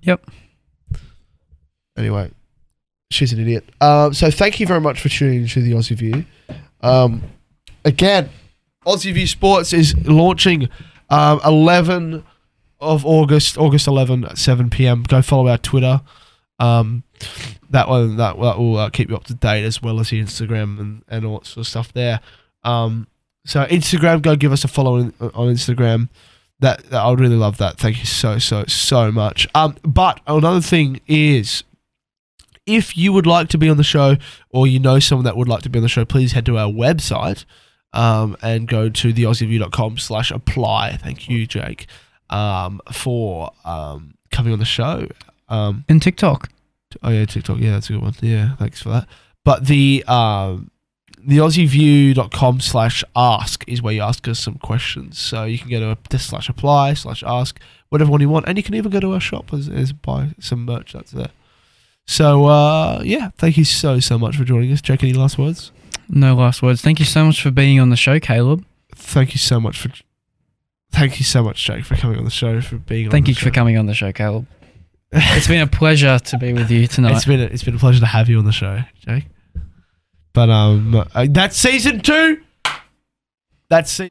Yep. Anyway, she's an idiot. Um, so thank you very much for tuning into the Aussie View. Um, again, Aussie View Sports is launching um, 11 of August, August 11 at 7 p.m. Go follow our Twitter. Um, that one that, that will uh, keep you up to date as well as the Instagram and, and all that sort of stuff there. Um, so Instagram, go give us a follow on, on Instagram. That, that I would really love that. Thank you so so so much. Um, but another thing is, if you would like to be on the show, or you know someone that would like to be on the show, please head to our website, um, and go to theaussieview.com slash apply. Thank you, Jake, um, for um coming on the show. Um, And TikTok. Oh yeah, TikTok. Yeah, that's a good one. Yeah, thanks for that. But the um the aussieview.com slash ask is where you ask us some questions. So you can go to a this slash apply slash ask, whatever one you want. And you can even go to our shop as buy some merch that's there. So uh yeah, thank you so so much for joining us. Jake, any last words? No last words. Thank you so much for being on the show, Caleb. Thank you so much for thank you so much, Jake, for coming on the show, for being on Thank you show. for coming on the show, Caleb. it's been a pleasure to be with you tonight. It's been a, it's been a pleasure to have you on the show, Jake. But um, uh, that's season two. That's se-